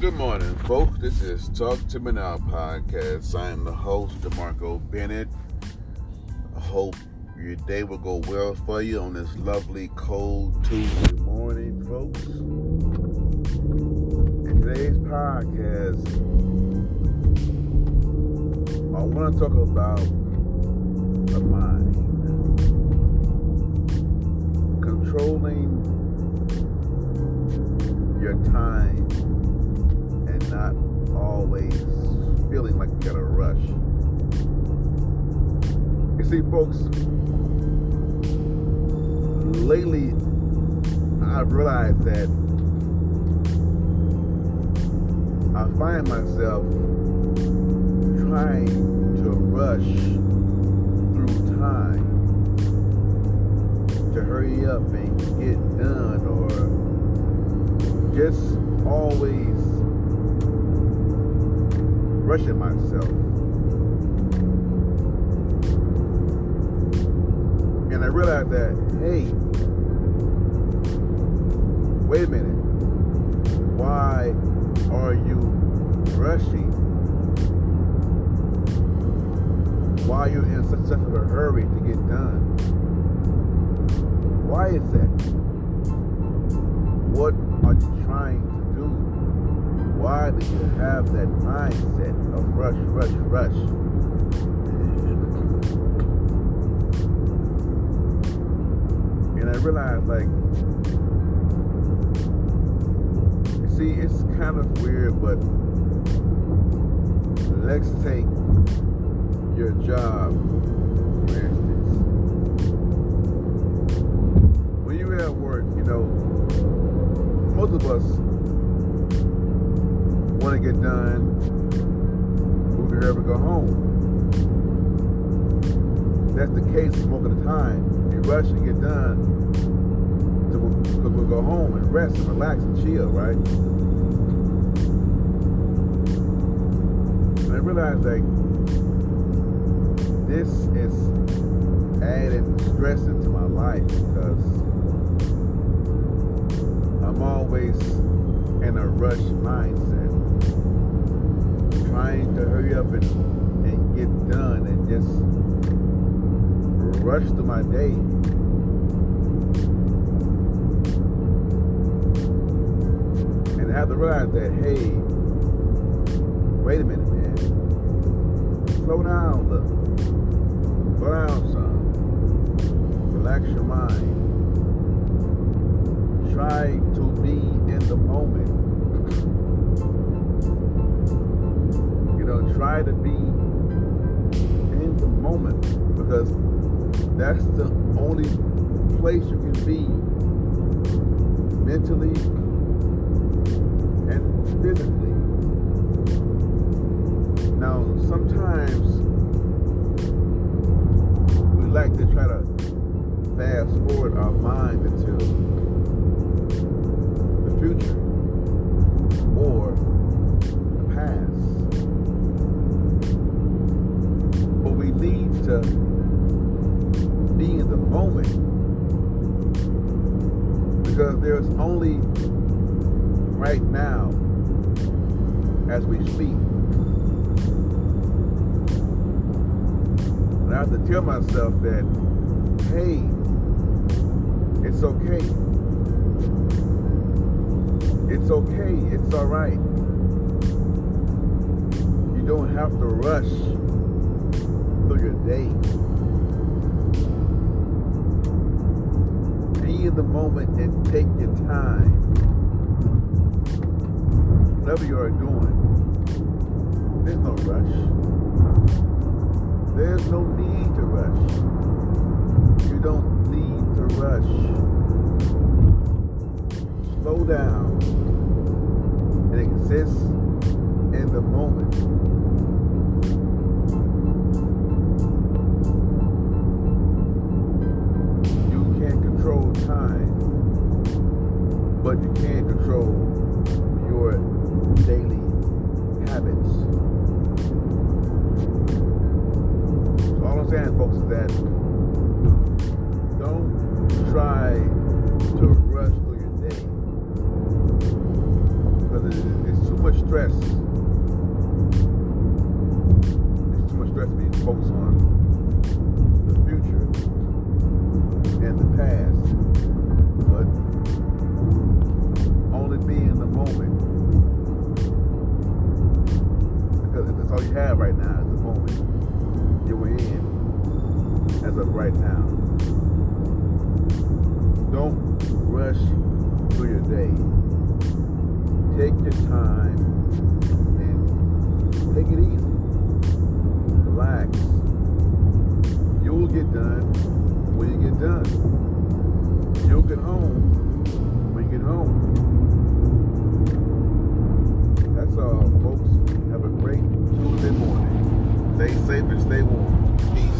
Good morning, folks. This is Talk to Me Now podcast. I'm the host, DeMarco Bennett. I hope your day will go well for you on this lovely, cold Tuesday morning, folks. In today's podcast, I want to talk about the mind. Controlling your time not always feeling like you gotta rush. You see, folks, lately I've realized that I find myself trying to rush through time to hurry up and get done or just always rushing myself. And I realized that, hey, wait a minute. Why are you rushing? Why are you in such, a hurry to get done? Why is that? Do you have that mindset of rush, rush, rush? And I realized, like, you see, it's kind of weird, but let's take your job, for instance. When you're at work, you know, most of us want to get done, move here, ever go home. That's the case most of the time. You rush and get done to we'll, go home and rest and relax and chill, right? And I realized like this is added stress into my life because I'm always in a rush mindset, trying to hurry up and, and get done and just rush through my day. And I have to realize that, hey, wait a minute, man. Slow down, look. Slow down, son. Relax your mind. Try to be in the moment. Know, try to be in the moment because that's the only place you can be mentally and physically. Now, sometimes we like to try to fast forward our mind into the future to be in the moment because there's only right now as we speak. And I have to tell myself that, hey, it's okay. It's okay. It's all right. You don't have to rush through your day. Be in the moment and take your time. Whatever you are doing, there's no rush. There's no need to rush. You don't need to rush. Slow down and exist in the moment. But you can control your daily habits. So all I'm saying, folks, is that don't try to rush through your day because it, it's too much stress. It's too much stress being focused on right now. Don't rush through your day. Take your time and take it easy. Relax. You'll get done when you get done. You'll get home when you get home. That's all, folks. Have a great Tuesday morning. Stay safe and stay warm. Peace.